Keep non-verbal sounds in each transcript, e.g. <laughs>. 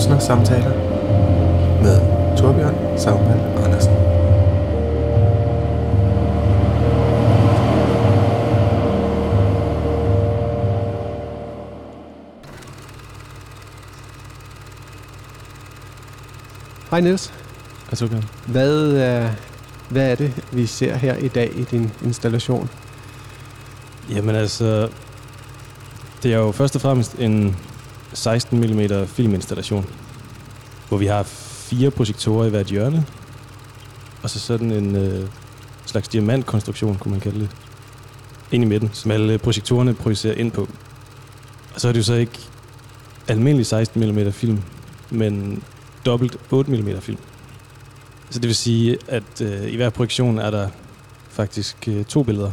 Kunstnersamtaler med Torbjørn Sagmann Andersen. Hej Niels. Altså, okay. Hvad er, hvad er det, vi ser her i dag i din installation? Jamen altså, det er jo først og fremmest en 16 mm filminstallation, hvor vi har fire projektorer i hvert hjørne, og så sådan en øh, slags diamantkonstruktion, kunne man kalde det, ind i midten, som alle projektorerne projicerer ind på. Og så er det jo så ikke almindelig 16 mm film, men dobbelt 8 mm film. Så det vil sige, at øh, i hver projektion er der faktisk øh, to billeder.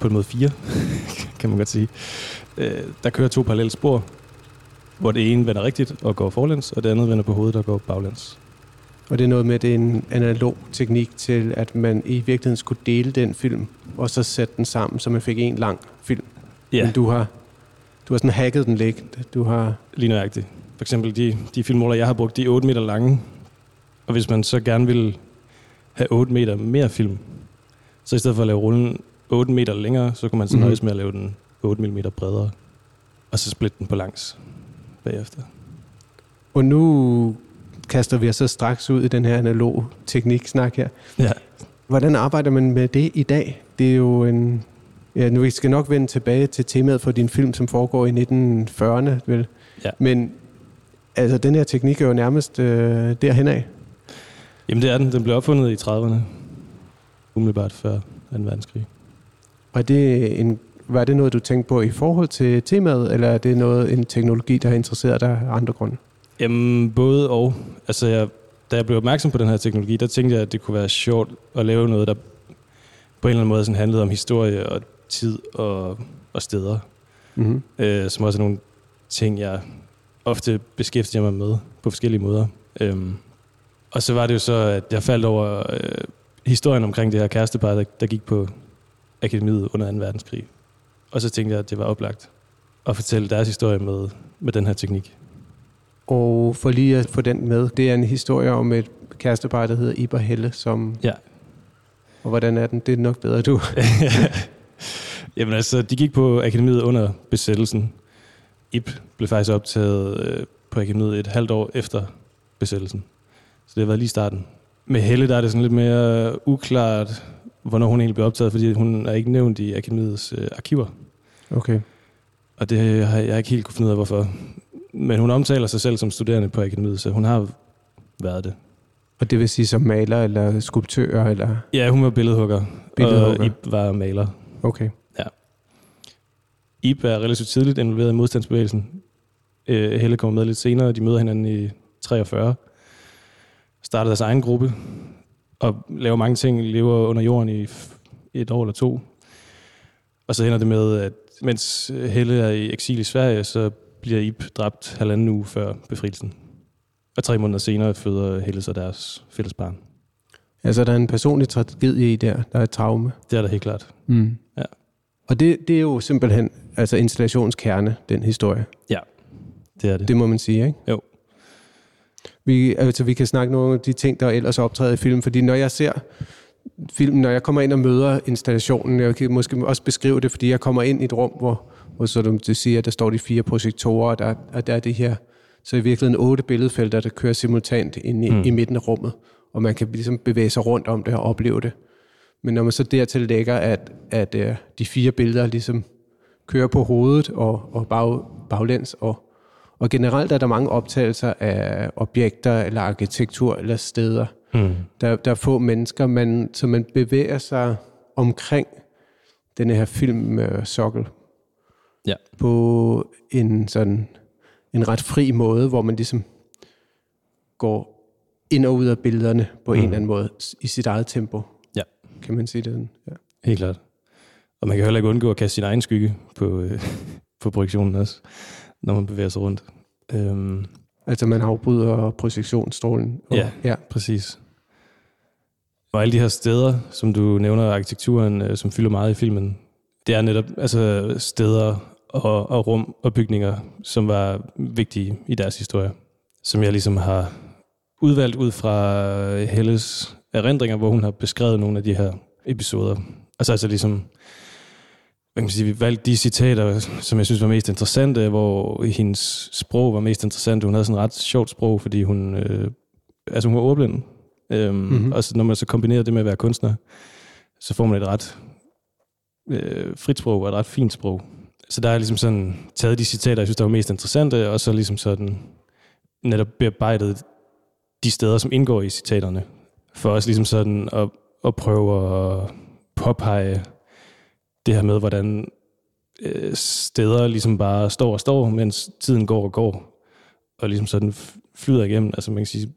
På en måde fire, <laughs> kan man godt sige. Øh, der kører to parallelle spor, hvor det ene vender rigtigt og går forlæns, og det andet vender på hovedet og går baglæns. Og det er noget med, at det er en analog teknik til, at man i virkeligheden skulle dele den film, og så sætte den sammen, så man fik en lang film. Ja, Men du har, du har sådan hacket den lidt. Du har, lige nøjagtigt. For eksempel de, de filmruller, jeg har brugt, de er 8 meter lange. Og hvis man så gerne vil have 8 meter mere film, så i stedet for at lave rullen 8 meter længere, så kunne man så Mhm. nøjes med at lave den 8 mm bredere. Og så splitte den på langs bagefter. og nu kaster vi os så straks ud i den her analog tekniksnak her. Ja. Hvordan arbejder man med det i dag? Det er jo en... Ja, nu vi skal nok vende tilbage til temaet for din film, som foregår i 1940'erne, vel? Ja. Men altså, den her teknik er jo nærmest øh, derhen af. Jamen det er den. Den blev opfundet i 30'erne. Umiddelbart før 2. verdenskrig. Og er det en, var det noget, du tænkte på i forhold til temaet, eller er det noget, en teknologi, der har interesseret dig af andre grunde? Jamen, både og. Altså, jeg, da jeg blev opmærksom på den her teknologi, der tænkte jeg, at det kunne være sjovt at lave noget, der på en eller anden måde sådan handlede om historie og tid og, og steder. Mm-hmm. øh, som også er nogle ting, jeg ofte beskæftiger mig med på forskellige måder. Øhm, og så var det jo så, at jeg faldt over øh, historien omkring det her kærestepar, der, der gik på akademiet under 2. verdenskrig. Og så tænkte jeg, at det var oplagt at fortælle deres historie med, med den her teknik. Og for lige at få den med, det er en historie om et kærestepar, der hedder Iber Helle, som... Ja. Og hvordan er den? Det er nok bedre, du. <laughs> Jamen altså, de gik på akademiet under besættelsen. Ib blev faktisk optaget øh, på akademiet et halvt år efter besættelsen. Så det har været lige starten. Med Helle, der er det sådan lidt mere uklart, hvornår hun egentlig blev optaget, fordi hun er ikke nævnt i akademiets øh, arkiver. Okay. Og det har jeg ikke helt kunne finde ud af, hvorfor. Men hun omtaler sig selv som studerende på akademiet, så hun har været det. Og det vil sige som maler eller skulptør, eller... Ja, hun var billedhugger, Billedhugger. og Ib var maler. Okay. Ib er relativt tidligt involveret i modstandsbevægelsen. Øh, Helle kommer med lidt senere, og de møder hinanden i 43. Starter deres egen gruppe, og laver mange ting, lever under jorden i et år eller to. Og så ender det med, at mens Helle er i eksil i Sverige, så bliver Ib dræbt halvanden uge før befrielsen. Og tre måneder senere føder Helle så deres fælles barn. Altså, der er en personlig tragedie i der. Der er et traume. Det er der helt klart. Mm. Ja. Og det, det er jo simpelthen altså installationskerne, den historie. Det er det. Det må man sige, ikke? Jo. Vi, altså, vi kan snakke nogle af de ting, der ellers optræder i filmen, fordi når jeg ser filmen, når jeg kommer ind og møder installationen, jeg kan måske også beskrive det, fordi jeg kommer ind i et rum, hvor, hvor så du siger, der står de fire projektorer, og der, og der er det her, så i virkeligheden otte billedfelter, der kører simultant ind i, mm. I midten af rummet, og man kan ligesom bevæge sig rundt om det og opleve det. Men når man så dertil lægger, at, at uh, de fire billeder ligesom kører på hovedet og, og bag, baglæns, og, og generelt er der mange optagelser af objekter eller arkitektur eller steder. Mm. Der, der er få mennesker, man, så man bevæger sig omkring den her filmsokkel Ja. på en sådan en ret fri måde, hvor man ligesom går ind og ud af billederne på mm. en eller anden måde i sit eget tempo. Ja. Kan man sige det? Ja. Helt klart. Og man kan heller ikke undgå at kaste sin egen skygge på, øh, <laughs> på projektionen også, når man bevæger sig rundt. Øhm, Altså man afbryder projektionsstrålen. Og, Ja. ja. præcis. Og alle de her steder, som du nævner, arkitekturen, øh, som fylder meget i filmen, det er netop altså, steder og, og rum og bygninger, som var vigtige i deres historie. som jeg ligesom har udvalgt ud fra Helles erindringer, hvor hun har beskrevet nogle af de her episoder. Altså, altså ligesom, hvad kan man sige, vi valgte de citater, som jeg synes var mest interessante, hvor hendes sprog var mest interessant. Hun havde sådan et ret sjovt sprog, fordi hun, øh, altså hun var ordblind. Øhm, mm-hmm. Og så, når man så kombinerer det med at være kunstner, så får man et ret øh, frit sprog og et ret fint sprog. Så der er ligesom sådan taget de citater, jeg synes, der var mest interessante, og så ligesom sådan netop bearbejdet de steder, som indgår i citaterne, for os ligesom sådan at, at prøve at påpege det her med, hvordan øh, steder ligesom bare står og står, mens tiden går og går, og ligesom sådan flyder igennem. Altså man kan sige,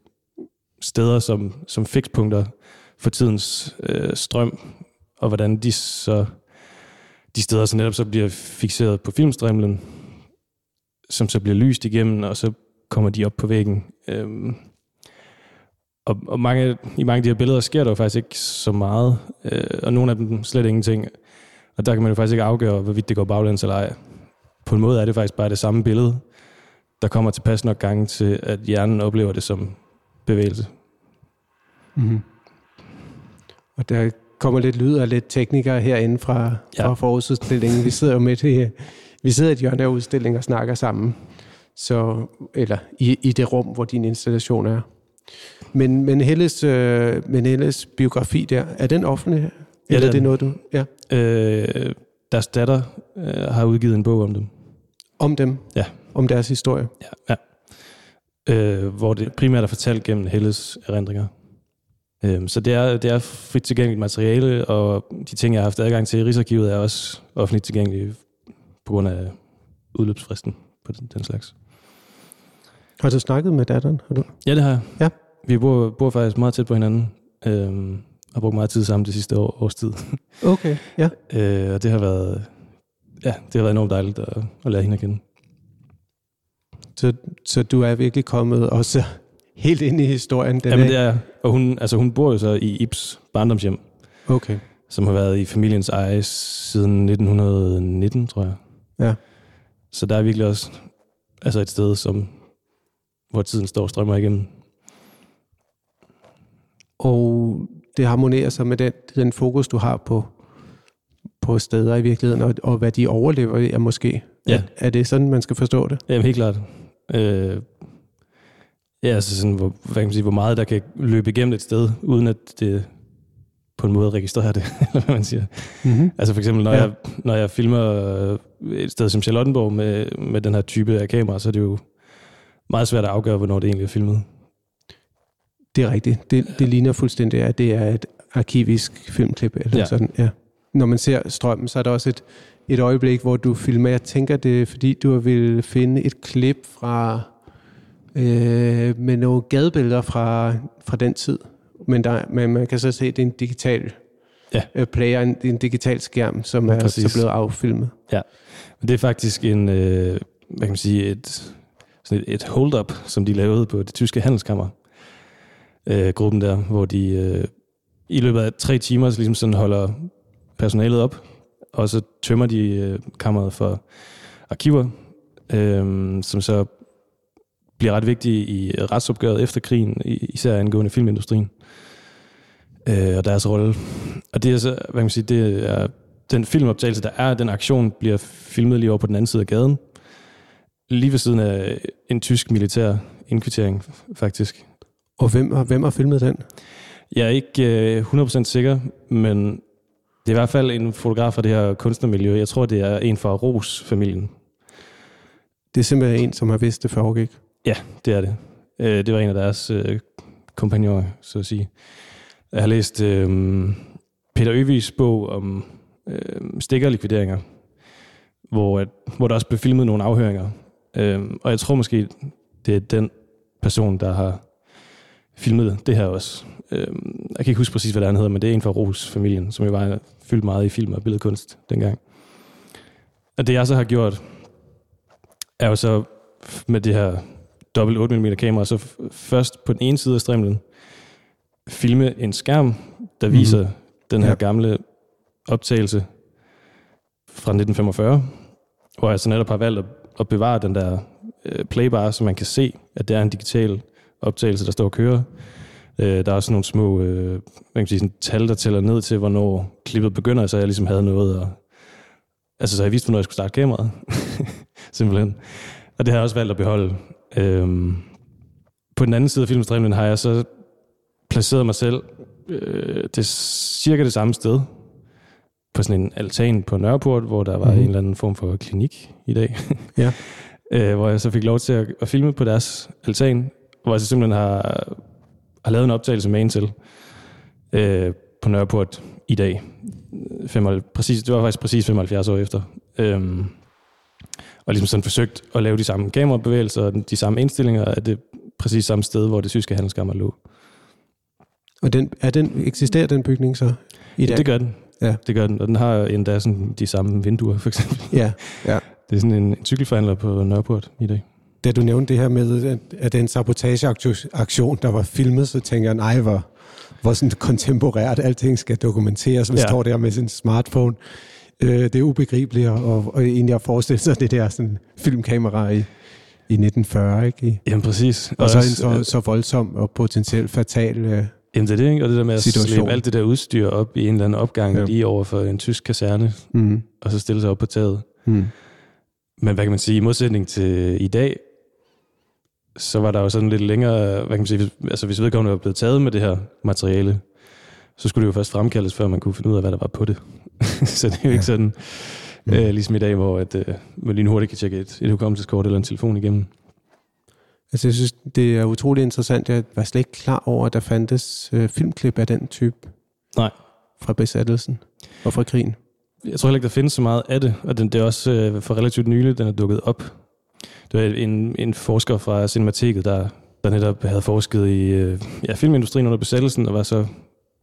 steder som, som fikspunkter for tidens øh, strøm, og hvordan de så de steder så netop så bliver fixeret på filmstrimlen, som så bliver lyst igennem, og så kommer de op på væggen. Øhm, og, og mange, i mange af de her billeder sker der jo faktisk ikke så meget, øh, og nogle af dem slet ingenting. Og der kan man jo faktisk ikke afgøre, hvorvidt det går baglæns eller ej. På en måde er det faktisk bare det samme billede, der kommer tilpas nok gange til, at hjernen oplever det som bevægelse. Mm-hmm. Og der kommer lidt lyd af lidt teknikere herinde fra, ja. fra forårsudstillingen. Vi sidder jo med det, vi sidder i et hjørne af udstillingen og snakker sammen. Så, eller i, i det rum, hvor din installation er. Men, men, Helles, øh, men Helles biografi der, er den offentlig? Ja, eller er det noget, du... Ja. Øh, deres datter øh, har udgivet en bog om dem. Om dem? Ja. Om deres historie? Ja, ja. Øh, hvor det primært er fortalt gennem Helles erindringer. Øh, så det er, det er frit tilgængeligt materiale, og de ting, jeg har haft adgang til i Rigsarkivet, er også offentligt tilgængelige på grund af udløbsfristen på den, den slags. Har du snakket med datteren? Har du? Ja, det har jeg. Ja. Vi bor, bor faktisk meget tæt på hinanden. Øhm, har brugt meget tid sammen det sidste år, års tid. <laughs> Okay, ja. øh, og det har været, ja, det har været enormt dejligt at, at lære hende at kende. Så, så du er virkelig kommet også helt ind i historien? Den Jamen det er, og hun, altså hun bor jo så i Ibs barndomshjem. Okay. Som har været i familiens eje siden 1919, tror jeg. Ja. Så der er virkelig også altså et sted, som, hvor tiden står og strømmer igennem. Og det harmonerer sig med den, den fokus, du har på, på steder i virkeligheden, og, og hvad de overlever er måske. Ja. Er, er det sådan, man skal forstå det? Jamen helt klart. Øh, ja, altså sådan, hvor, hvad kan man sige, hvor meget der kan løbe igennem et sted, uden at det på en måde registrerer det, <laughs> eller hvad man siger. Mm-hmm. Altså for eksempel, når, ja. jeg, når jeg filmer et sted som Charlottenborg med, med den her type af kamera, så er det jo meget svært at afgøre, hvornår det egentlig er filmet. Det er rigtigt. Det, det ligner fuldstændig, at det er et arkivisk filmklip. Eller Ja. sådan. Ja. Når man ser strømmen, så er der også et, et øjeblik, hvor du filmer. Jeg tænker, det er fordi, du vil finde et klip fra øh, med nogle gadebilleder fra, fra den tid. Men, der, men man kan så se, at det er en digital Ja. øh, player, en, en digital skærm, som er Præcis. så blevet affilmet. Men det er faktisk en, øh, hvad kan man sige, et, sådan et, et hold-up, som de lavede på det tyske handelskammer. Øh, gruppen der, hvor de øh, i løbet af tre timer så ligesom sådan holder personalet op, og så tømmer de øh, kammeret for arkiver, øh, som så bliver ret vigtige i retsopgøret efter krigen, især angående filmindustrien øh, og deres rolle. Og det er så, hvad kan man sige, det er den filmoptagelse, der er, den aktion bliver filmet lige over på den anden side af gaden. Lige ved siden af en tysk militær indkvittering, faktisk. Og hvem har, hvem har filmet den? Jeg er ikke øh, 100% sikker, men det er i hvert fald en fotograf fra det her kunstnermiljø. Jeg tror, det er en fra Ros-familien. Det er simpelthen en, som har vidst, det foregik. Ja, det er det. Øh, det var en af deres øh, kompagnoner, så at sige. Jeg har læst øh, Peter Øvigs bog om øh, stikkerlikvideringer, hvor, at, hvor der også blev filmet nogle afhøringer. Øh, og jeg tror måske, det er den person, der har filmet det her også. Øh, jeg kan ikke huske præcis, hvad det er, han hedder, men det er en fra Ros-familien, som jo var fyldt meget i film og billedkunst dengang. Og det jeg så har gjort, er jo så med det her dobbelt 8 mm kamera, så først på den ene side af strimlen filme en skærm, der Mhm. viser den her Ja. gamle optagelse fra 1945, hvor jeg så netop har valgt at, at bevare den der øh, playbar, så man kan se, at det er en digital optagelse, der står og kører. Øh, der er også nogle små øh, man kan sige, sådan, tal, der tæller ned til, hvornår klippet begynder, så jeg ligesom havde noget at... Altså, så jeg vidste, hvornår jeg skulle starte kameraet. <laughs> Simpelthen. Og det har jeg også valgt at beholde. Øhm, på den anden side af filmstreamen har jeg så placeret mig selv øh, det cirka det samme sted, på sådan en altan på Nørreport, hvor der var mm-hmm. en eller anden form for klinik i dag. Ja. <laughs> øh, hvor jeg så fik lov til at, at filme på deres altan, hvor jeg simpelthen har, har lavet en optagelse med en til øh, på Nørreport i dag. 75, præcis, det var faktisk præcis 75 år efter. Øhm, og ligesom sådan forsøgt at lave de samme kamerabevægelser og de samme indstillinger af det præcis samme sted, hvor det tyske handelskammer lå. Og den, er den, eksisterer den bygning så i Ja, dag? det gør den. Ja. Det gør den, og den har endda sådan de samme vinduer, for eksempel. Ja, ja. Det er sådan en, en cykelforhandler på Nørreport i dag. Da du nævnte det her med, at, den sabotageaktion, der var filmet, så tænker jeg, nej, hvor, hvor sådan kontemporært alting skal dokumenteres. Man Ja. står der med sin smartphone. Øh, det er ubegribeligt, og, og egentlig at forestille sig det der sådan, filmkamera i, i 1940, ikke? I, Jamen præcis. og så en så, så voldsom og potentielt fatal... Øh, Jamen det er det, ikke? Og det der med at situation. slæbe alt det der udstyr op i en eller anden opgang ja. lige over for en tysk kaserne, mm, og så stille sig op på taget. mm, Men hvad kan man sige, i modsætning til i dag, så var der jo sådan lidt længere, hvad kan man sige, hvis, altså hvis vedkommende var blevet taget med det her materiale, så skulle det jo først fremkaldes, før man kunne finde ud af, hvad der var på det. <laughs> så det er jo Ja. ikke sådan, Mm. øh, ligesom i dag, hvor at, øh, man lige hurtigt kan tjekke et, et hukommelseskort eller en telefon igennem. Altså, jeg synes, det er utrolig interessant. Jeg var slet ikke klar over, at der fandtes øh, filmklip af den type. Nej. Fra besættelsen og fra krigen. Jeg tror heller ikke, der findes så meget af det, og den, det er også øh, for relativt nylig, den er dukket op. Det var en, en forsker fra Cinemateket, der, der netop havde forsket i øh, ja, filmindustrien under besættelsen, og var så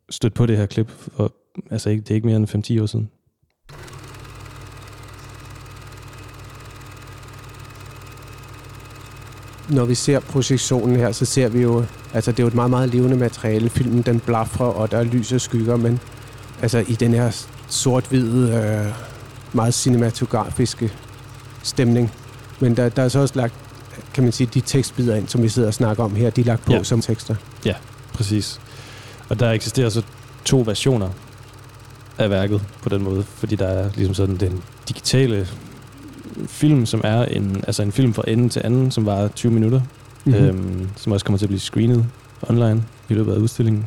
stødt på det her klip. For, altså, ikke, det er ikke mere end 5-10 år siden. Når vi ser projektionen her, så ser vi jo, altså det er jo et meget, meget levende materiale. Filmen den blafrer, og der er lys og skygger, men altså i den her sort-hvide, øh, meget cinematografiske stemning. Men der, der er så også lagt, kan man sige, de tekstbider ind, som vi sidder og snakker om her, de er lagt på Ja. ja. som tekster. Præcis. Og der eksisterer så to versioner af værket på den måde, fordi der er ligesom sådan den digitale film, som er en, altså en film fra ende til anden, som var 20 minutter, Mhm. mm-hmm. øhm, som også kommer til at blive screenet online i løbet af udstillingen.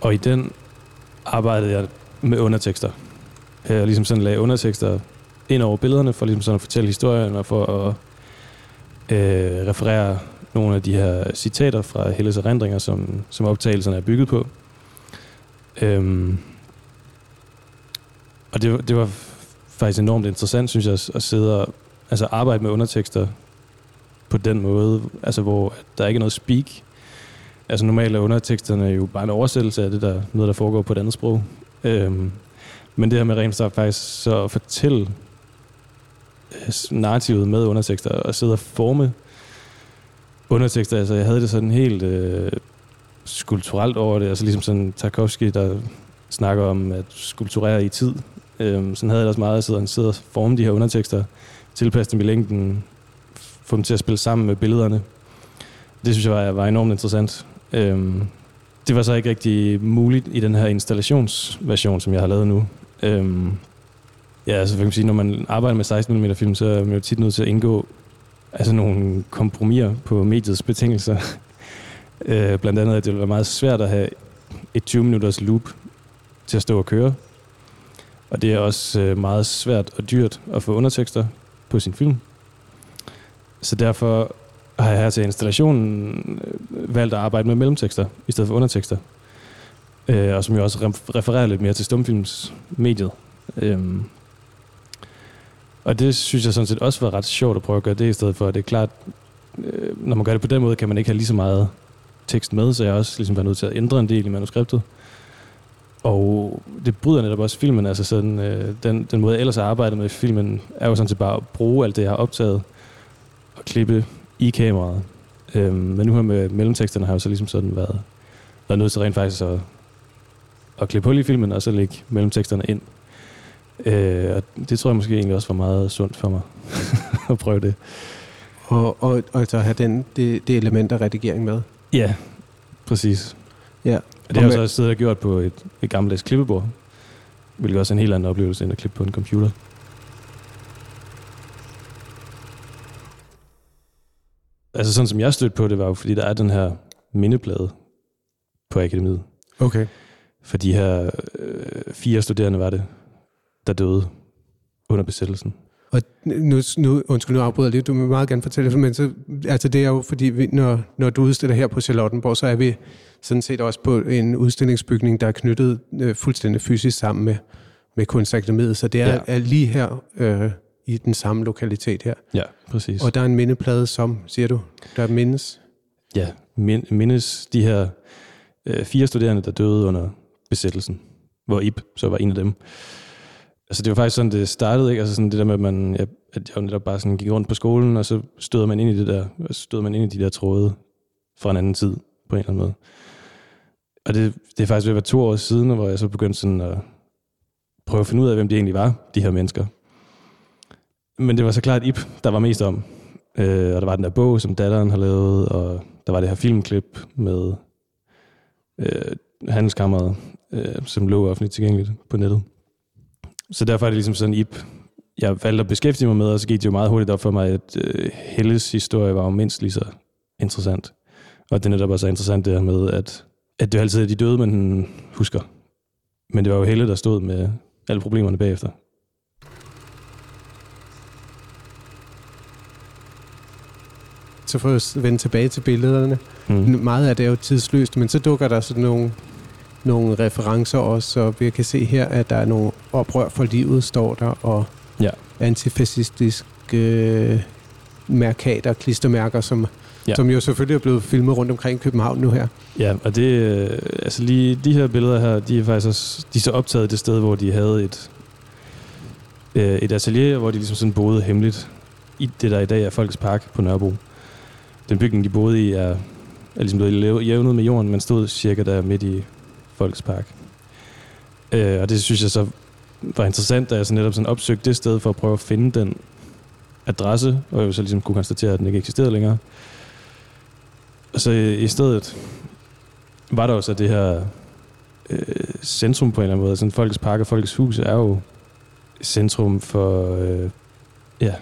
Og i den arbejdede jeg med undertekster. Jeg ligesom sådan lagde undertekster ind over billederne, for ligesom sådan at fortælle historien, og for at øh, referere nogle af de her citater fra Helles erindringer, som, som optagelserne er bygget på. Øhm, og det, det var faktisk enormt interessant, synes jeg, at- sidde og altså arbejde med undertekster på den måde, altså hvor der ikke er noget speak. Altså normalt er underteksterne jo bare en oversættelse af det, der, noget, der foregår på et andet sprog. Øhm, men det her med rent faktisk så at fortælle narrativet med undertekster, og sidde og forme undertekster, altså jeg havde det sådan helt øh, skulpturelt over det, altså ligesom sådan Tarkovsky, der snakker om at skulpturere i tid. Øhm, sådan havde jeg det også meget, at sidde og sidde og forme de her undertekster, tilpasse dem i længden, få dem til at spille sammen med billederne. Det synes jeg var, var enormt interessant. Øhm, det var så ikke rigtig muligt i den her installationsversion, som jeg har lavet nu. Øhm, ja, altså kan man sige, når man arbejder med 16 mm film, så er man jo tit nødt til at indgå altså nogle kompromiser på mediets betingelser. <laughs> øh, blandt andet, at det vil være meget svært at have et 20 minutters loop til at stå og køre. Og det er også øh, meget svært og dyrt at få undertekster på sin film. Så derfor har jeg her til installationen øh, valgt at arbejde med mellemtekster i stedet for undertekster. Øh, og som jo også refererer lidt mere til stumfilmsmediet. Øhm, og det synes jeg sådan set også var ret sjovt at prøve at gøre det i stedet for. Det er klart, øh, når man gør det på den måde, kan man ikke have lige så meget tekst med, så jeg også ligesom været nødt til at ændre en del i manuskriptet. Og det bryder netop også filmen, altså sådan, øh, den, den måde jeg ellers har arbejdet med filmen, er jo sådan set bare at bruge alt det, jeg har optaget, og klippe i kameraet. Øhm, men nu her med mellemteksterne har jeg jo så ligesom sådan været, været nødt til rent faktisk at, at klippe hul i filmen, og så lægge mellemteksterne ind. Øh, og det tror jeg måske egentlig også var meget sundt for mig <laughs> at prøve det. Og, og, og så have den, det, det element af redigering med. Ja, præcis. Ja. Og det har jeg så også siddet og gjort på et, et gammeldags klippebord, hvilket også er en helt anden oplevelse end at klippe på en computer. Altså sådan som jeg stødte på det, var jo fordi der er den her mindeplade på akademiet. Okay. For de her øh, fire studerende var det, der døde under besættelsen. Og nu, nu, undskyld, nu afbryder jeg lidt, du vil meget gerne fortælle, men så, altså det er jo fordi, vi, når, når du udstiller her på Charlottenborg, så er vi sådan set også på en udstillingsbygning, der er knyttet øh, fuldstændig fysisk sammen med, med Kunstakademiet, så det er, Ja. er lige her øh, i den samme lokalitet her. Ja, præcis. Og der er en mindeplade, som, siger du, der mindes. ja, min, mindes de her øh, fire studerende, der døde under besættelsen, hvor Ib så var en af dem. Altså det var faktisk sådan, det startede, ikke? Altså sådan det der med, at, man, ja, at jeg netop bare sådan gik rundt på skolen, og så støder man ind i det der, og så støder man ind i de der tråde fra en anden tid, på en eller anden måde. Og det, det er faktisk ved at være to år siden, hvor jeg så begyndte sådan at prøve at finde ud af, hvem de egentlig var, de her mennesker. Men det var så klart Ib, der var mest om. Øh, og der var den der bog, som datteren har lavet, og der var det her filmklip med øh, handelskammeret, øh, som lå offentligt tilgængeligt på nettet. Så derfor er det ligesom sådan, Ip, jeg valgte at beskæftige mig med, og så gik det jo meget hurtigt op for mig, at øh, Helles historie var jo mindst lige så interessant. Og det er netop også er interessant det her med, at, at det er altid er de døde, man husker. Men det var jo Helle, der stod med alle problemerne bagefter. Så for at vende tilbage til billederne. Mm. Meget af det er jo tidsløst, men så dukker der sådan nogle, nogle referencer også, så vi kan se her, at der er nogle oprør for livet, står der, og Ja. antifascistiske øh, mærkater, klistermærker, som, Ja. som jo selvfølgelig er blevet filmet rundt omkring København nu her. Ja, og det, øh, altså lige de her billeder her, de er faktisk også, de er så optaget det sted, hvor de havde et, øh, et atelier, hvor de ligesom sådan boede hemmeligt i det, der i dag er Folkets Park på Nørrebro. Den bygning, de boede i, er, er ligesom blevet jævnet med jorden, men stod cirka der midt i Folkets Øh, og det synes jeg så var interessant, da jeg så netop sådan opsøgte det sted for at prøve at finde den adresse, og jeg så ligesom kunne konstatere, at den ikke eksisterede længere. Og så i, i stedet var der også det her øh, centrum på en eller anden måde. Sådan Folkets Park og Folkets Hus er jo centrum for øh, ja,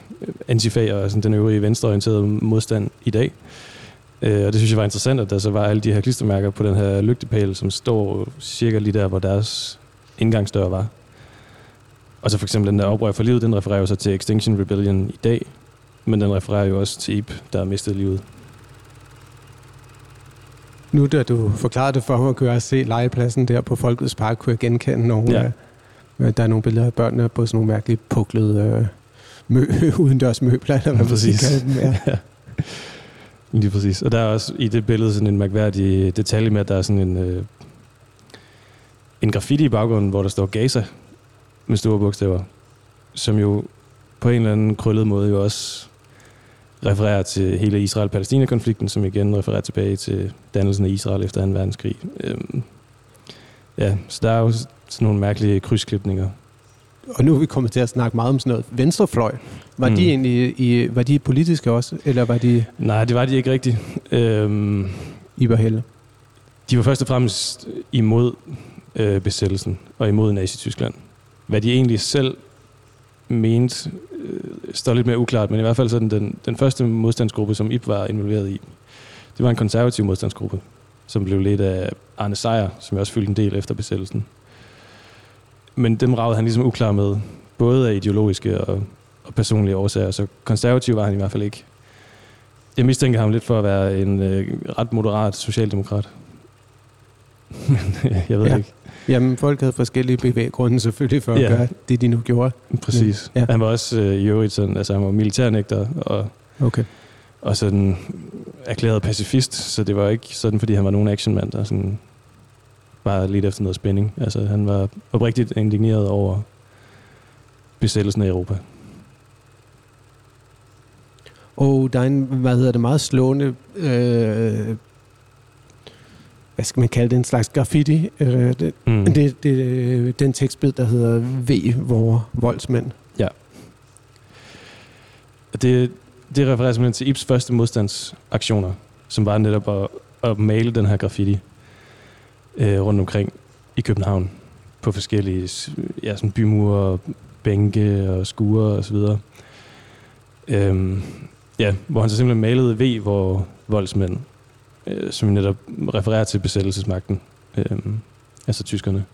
antifa og sådan den øvrige venstreorienterede modstand i dag. Øh, og det synes jeg var interessant, at der så var alle de her klistermærker på den her lygtepæl, som står cirka lige der, hvor deres indgangsdør var. Og så for eksempel den der oprør for livet, den refererer jo så til Extinction Rebellion i dag, men den refererer jo også til Ib, der har mistet livet. Nu da du forklarede det for mig, kunne jeg se legepladsen der på Folkets Park, kunne jeg genkende nogle, Ja. ja. øh, der er nogle billeder af børnene på sådan nogle mærkeligt puklede øh, mø, <laughs> udendørs møbler, eller hvad man Præcis. skal kalde dem. Ja. <laughs> Lige præcis. Og der er også i det billede sådan en mærkværdig detalje med, at der er sådan en, øh, en graffiti i baggrunden, hvor der står Gaza med store bogstaver, som jo på en eller anden krøllet måde jo også refererer til hele Israel-Palæstina-konflikten, som igen refererer tilbage til dannelsen af Israel efter 2. verdenskrig. Øhm, ja, så der er jo sådan nogle mærkelige krydsklipninger. Og nu er vi kommet til at snakke meget om sådan noget venstrefløj. Var Mm. de egentlig i, var de politiske også, eller var de Nej, det var de ikke rigtigt. Øhm, Iberhelle? De var først og fremmest imod øh, besættelsen og imod Nazi-Tyskland. Hvad de egentlig selv mente, øh, står lidt mere uklart, men i hvert fald sådan den, den første modstandsgruppe, som Ip var involveret i, det var en konservativ modstandsgruppe, som blev ledt af Arne Sejer, som jeg også fyldte en del efter besættelsen. Men dem ragede han ligesom uklar med, både af ideologiske og, og personlige årsager, så konservativ var han i hvert fald ikke. Jeg mistænker ham lidt for at være en øh, ret moderat socialdemokrat. <laughs> Men øh, jeg ved Ja. ikke. Jamen, folk havde forskellige bevæggrunde selvfølgelig for at Ja. gøre det, de nu gjorde. <laughs> Præcis. Ja. Ja. Han var også øh, i øvrigt sådan, altså han var militærnægter og, Okay. og sådan erklæret pacifist, så det var ikke sådan, fordi han var nogen actionmand, der sådan bare lidt efter noget spænding. Altså han var oprigtigt indigneret over besættelsen af Europa. Og der er en, hvad hedder det, meget slående, øh, hvad skal man kalde det, en slags graffiti. Øh, det, Mm. det, det, den tekstbid, der hedder V, hvor voldsmænd. Og det, det refererer simpelthen til Ibs første modstandsaktioner, som var netop at, at male den her graffiti øh, rundt omkring i København på forskellige ja, sådan bymure, bænke og skure og så videre. Øhm, ja, hvor han så simpelthen malede V, hvor voldsmænd, øh, som netop refererer til besættelsesmagten, øh, altså tyskerne.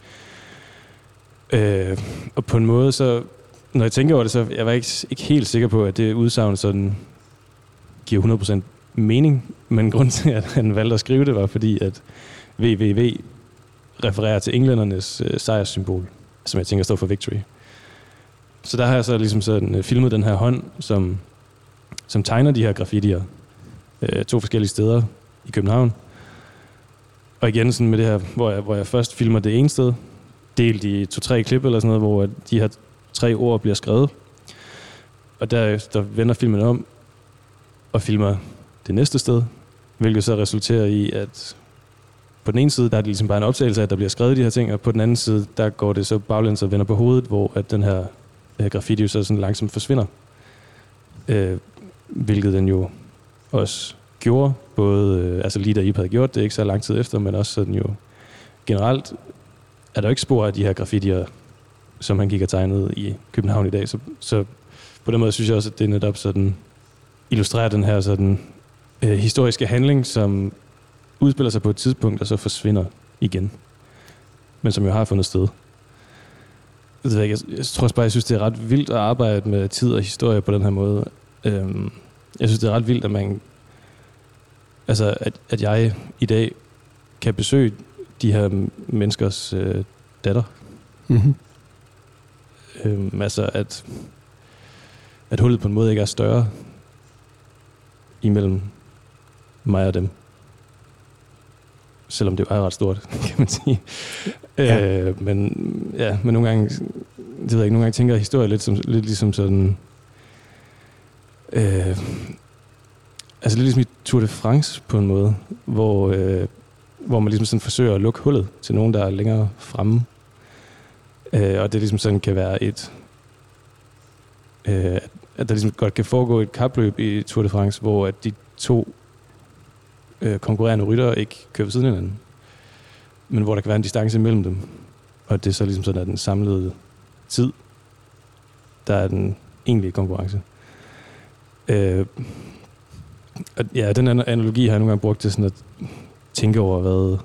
Øh, og på en måde så, når jeg tænker over det, så jeg var ikke, ikke helt sikker på, at det udsagn sådan giver 100% mening, men grund til, at han valgte at skrive det, var fordi, at VVV refererer til englændernes øh, sejrssymbol, som jeg tænker står for victory. Så der har jeg så ligesom sådan øh, filmet den her hånd, som, som tegner de her graffitier øh, to forskellige steder i København. Og igen sådan med det her, hvor jeg, hvor jeg først filmer det ene sted, delt i to-tre klip eller sådan noget, hvor de her tre ord bliver skrevet. Og derefter vender filmen om og filmer det næste sted, hvilket så resulterer i, at på den ene side, der er det ligesom bare en optagelse af, at der bliver skrevet de her ting, og på den anden side, der går det så baglæns og vender på hovedet, hvor at den her øh, graffiti jo så sådan langsomt forsvinder. Øh, hvilket den jo også gjorde, både øh, altså lige da I havde gjort det, ikke så lang tid efter, men også sådan jo generelt er der jo ikke spor af de her graffitier, som han gik og tegnede i København i dag. Så, så på den måde synes jeg også, at det netop sådan illustrerer den her sådan øh, historiske handling, som udspiller sig på et tidspunkt, og så forsvinder igen. Men som jo har fundet sted. Jeg, jeg, jeg tror også bare, jeg synes, det er ret vildt at arbejde med tid og historie på den her måde. Øhm, jeg synes, det er ret vildt, at man... Altså, at, at jeg i dag kan besøge de her menneskers øh, datter. Mm-hmm. Øhm, altså, at, at hullet på en måde ikke er større imellem mig og dem. Selvom det var ret stort, <laughs> kan man sige. Ja. Øh, men, ja, men nogle gange, det ved jeg ikke, nogle gange tænker jeg historie lidt, som, lidt ligesom sådan... Øh, altså lidt ligesom i Tour de France på en måde, hvor, øh, hvor man ligesom sådan forsøger at lukke hullet til nogen, der er længere fremme. Øh, og det ligesom sådan kan være et... Øh, at der ligesom godt kan foregå et kapløb i Tour de France, hvor at de to øh, konkurrerende ryttere ikke kører ved siden af hinanden. Men hvor der kan være en distance imellem dem. Og det er så ligesom sådan, at den samlede tid, der er den egentlige konkurrence. Øh, og ja, den analogi har jeg nogle gange brugt til sådan at tænke over, hvad,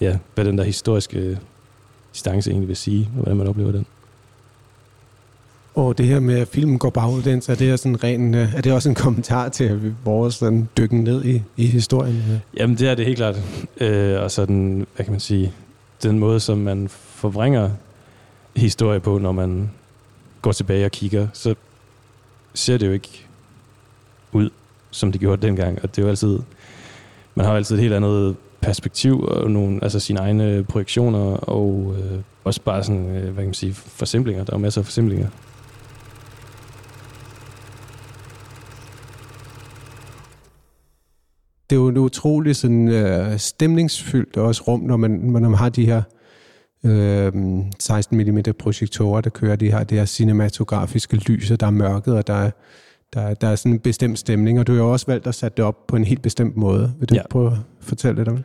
ja, hvad den der historiske distance egentlig vil sige, og hvordan man oplever den. Og det her med, at filmen går baglæns, er det, sådan ren, øh, er det også en kommentar til vores sådan, dykken ned i, i historien? Jamen, det er det helt klart. Øh, og sådan, hvad kan man sige, den måde, som man forvrænger historie på, når man går tilbage og kigger, så ser det jo ikke ud, som det gjorde dengang. Og det er jo altid, man har jo altid et helt andet perspektiv og nogle, altså sine egne projektioner og øh, også bare sådan, øh, hvad kan man sige, forsimplinger. Der er jo masser af forsimplinger. Det er jo et utroligt sådan, øh, stemningsfyldt også rum, når man, når man har de her øh, 16 mm projektorer, der kører de her, det her cinematografiske lys, og der er mørket, og der er, der, der er sådan en bestemt stemning, og du har jo også valgt at sætte det op på en helt bestemt måde. Vil du Ja. prøve at fortælle lidt om det?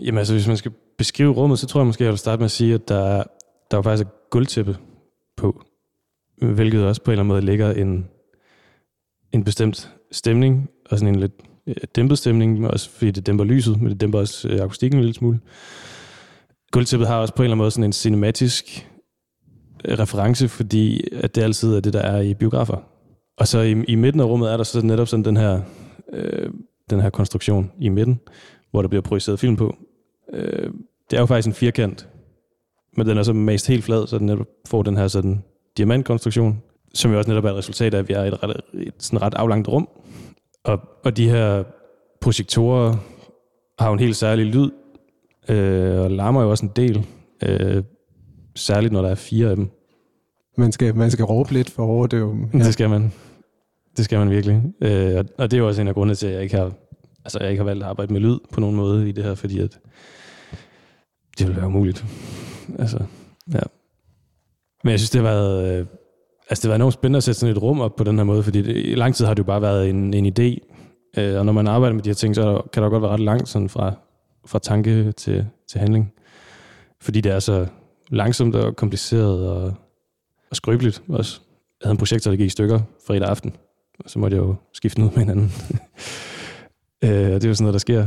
Jamen altså, hvis man skal beskrive rummet, så tror jeg måske, jeg vil starte med at sige, at der, der er faktisk et gulvtæppe på, hvilket også på en eller anden måde lægger en, en bestemt stemning, og sådan en lidt Øh, dæmpet stemning, også fordi det dæmper lyset, men det dæmper også øh, akustikken en lille smule. Gulvtæppet har også på en eller anden måde sådan en cinematisk øh, reference, fordi at det altid er det, der er i biografer. Og så i, i midten af rummet er der så netop sådan den her, øh, den her konstruktion i midten, hvor der bliver projiceret film på. Øh, det er jo faktisk en firkant, men den er så mest helt flad, så den netop får den her sådan diamantkonstruktion, som jo også netop er et resultat af, at vi er i et, ret, et sådan ret aflangt rum. Og, og de her projektorer har jo en helt særlig lyd, øh, og larmer jo også en del, øh, særligt når der er fire af dem. Man skal, man skal råbe lidt for at overdøve. Ja. Det skal man. Det skal man virkelig. Øh, og, og det er jo også en af grundene til, at jeg ikke har, altså, jeg ikke har valgt at arbejde med lyd på nogen måde i det her, fordi at det ville være umuligt. Altså, ja. Men jeg synes, det har været, øh, Altså, det var enormt spændende at sætte sådan et rum op på den her måde, fordi det, i lang tid har det jo bare været en, en idé. Øh, og når man arbejder med de her ting, så kan der godt være ret langt sådan fra, fra tanke til, til handling. Fordi det er så langsomt og kompliceret og, og skrøbeligt også. Jeg havde en projektor, der gik i stykker fredag aften, og så måtte jeg jo skifte noget med hinanden. <laughs> øh, det er jo sådan noget, der sker.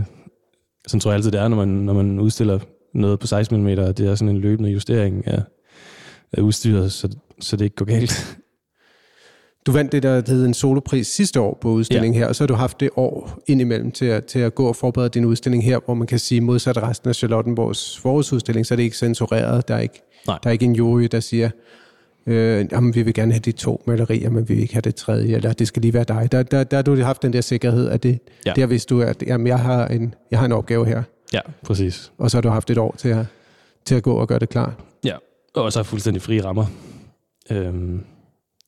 Sådan tror jeg altid, det er, når man, når man udstiller noget på 16 mm, det er sådan en løbende justering af, af udstyret, så, så det ikke går galt. Du vandt det, der hed en solopris sidste år på udstillingen ja. her, og så har du haft det år indimellem til at, til at gå og forberede din udstilling her, hvor man kan sige, modsat resten af Charlottenborgs forårsudstilling, så er det ikke censureret. Der er ikke, Nej. der er ikke en jury, der siger, øh, jamen, vi vil gerne have de to malerier, men vi vil ikke have det tredje, eller det skal lige være dig. Der, der, der har du haft den der sikkerhed, at det, Ja. der vidste du, at jamen, jeg, har en, jeg har en opgave her, Ja, præcis. og så har du haft et år til at, til at gå og gøre det klar. Og så er fuldstændig frie rammer. Øhm,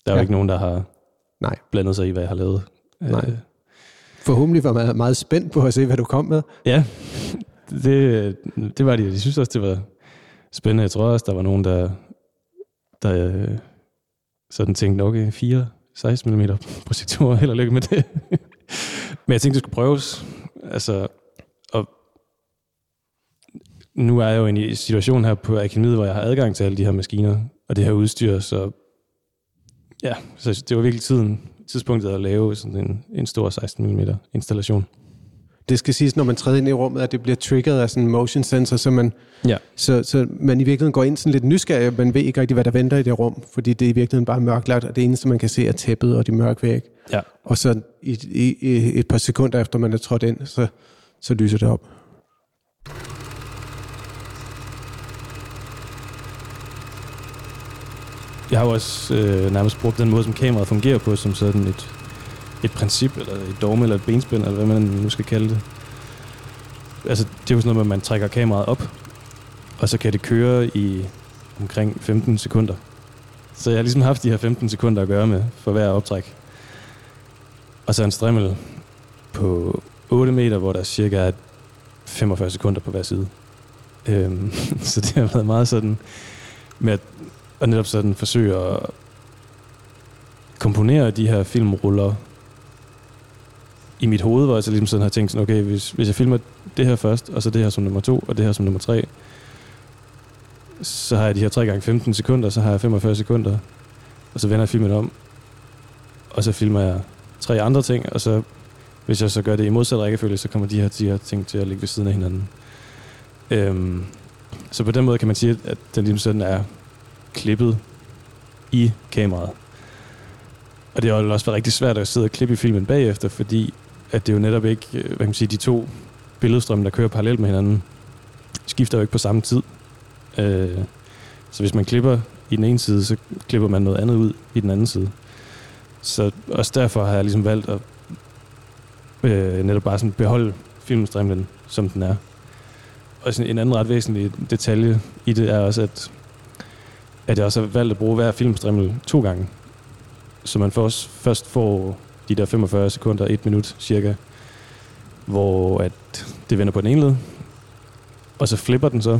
der er jo Ja. ikke nogen, der har Nej. blandet sig i, hvad jeg har lavet. Nej. Øh, Forhåbentlig var man meget spændt på at se, hvad du kom med. ja, <laughs> det, det var de. De synes også, det var spændende. Jeg tror også, der var nogen, der, der øh, sådan tænkte, okay, fire 16 mm projektorer, <laughs> held og lykke med det. <laughs> Men jeg tænkte, det skulle prøves. Altså, nu er jeg jo i en situation her på akademiet, hvor jeg har adgang til alle de her maskiner og det her udstyr, så ja, så det var virkelig tiden, tidspunktet at lave sådan en, en stor 16 mm installation. Det skal siges, når man træder ind i rummet, at det bliver triggeret af sådan en motion sensor, så man, Ja. så, så man i virkeligheden går ind sådan lidt nysgerrig, man ved ikke rigtig, hvad der venter i det rum, fordi det er i virkeligheden bare mørklagt, og det eneste, man kan se, er tæppet og de mørke væg. Ja. Og så i, i, i et par sekunder efter, man er trådt ind, så, så lyser det op. Jeg har jo også øh, nærmest brugt den måde, som kameraet fungerer på, som sådan et, et princip, eller et dogme, eller et benspænd, eller hvad man nu skal kalde det. Altså, det er jo sådan noget med, at man trækker kameraet op, og så kan det køre i omkring 15 sekunder. Så jeg har ligesom haft de her 15 sekunder at gøre med for hver optræk. Og så en strimmel på 8 meter, hvor der cirka er 45 sekunder på hver side. Øhm, <laughs> så det har været meget sådan med at, og netop sådan forsøge at komponere de her filmruller i mit hoved, hvor jeg så ligesom sådan har tænkt sådan, okay, hvis, hvis jeg filmer det her først, og så det her som nummer to, og det her som nummer tre, så har jeg de her 3 gange 15 sekunder, så har jeg 45 sekunder, og så vender jeg filmen om, og så filmer jeg tre andre ting, og så hvis jeg så gør det i modsat rækkefølge, så kommer de her, de her ting til at ligge ved siden af hinanden. Øhm, så på den måde kan man sige, at den ligesom sådan er klippet i kameraet. Og det har også været rigtig svært at sidde og klippe i filmen bagefter, fordi at det jo netop ikke, øh, hvad kan man sige, de to billedstrømme, der kører parallelt med hinanden, skifter jo ikke på samme tid. Øh, så hvis man klipper i den ene side, så klipper man noget andet ud i den anden side. Så også derfor har jeg ligesom valgt at øh, netop bare sådan beholde filmstrimlen, som den er. Og sådan en anden ret væsentlig detalje i det er også, at, at jeg også har valgt at bruge hver filmstrimmel to gange. Så man først, først får de der 45 sekunder, et minut cirka, hvor at det vender på den ene led, og så flipper den så,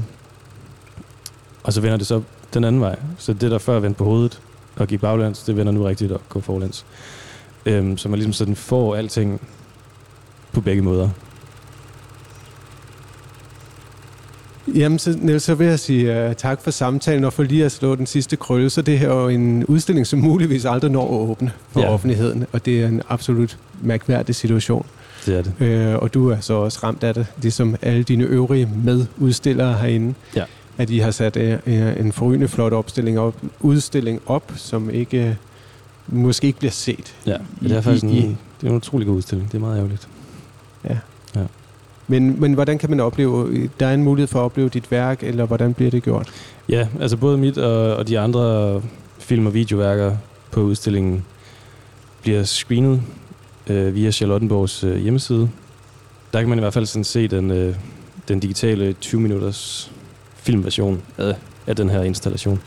og så vender det så den anden vej. Så det, der før vendte på hovedet og gik baglæns, det vender nu rigtigt og går forlæns. Øhm, så man ligesom sådan får alting på begge måder. Jamen, så, Niels, så vil jeg sige uh, tak for samtalen, og for lige at slå den sidste krølle, så det her er jo en udstilling, som muligvis aldrig når at åbne for Ja. ja. offentligheden, og det er en absolut mærkværdig situation. Det er det. Uh, og du er så også ramt af det, ligesom alle dine øvrige medudstillere herinde, Ja. at I har sat uh, en forrygende flot opstilling op, udstilling op, som ikke måske ikke bliver set. Ja, det er I- faktisk en, i- det er en utrolig god udstilling. Det er meget ærgerligt. Men, men hvordan kan man opleve, der er en mulighed for at opleve dit værk, eller hvordan bliver det gjort? Ja, altså både mit og, og de andre film- og videoværker på udstillingen bliver screenet øh, via Charlottenborgs øh, hjemmeside. Der kan man i hvert fald sådan se den, øh, den digitale 20-minutters filmversion af, af den her installation.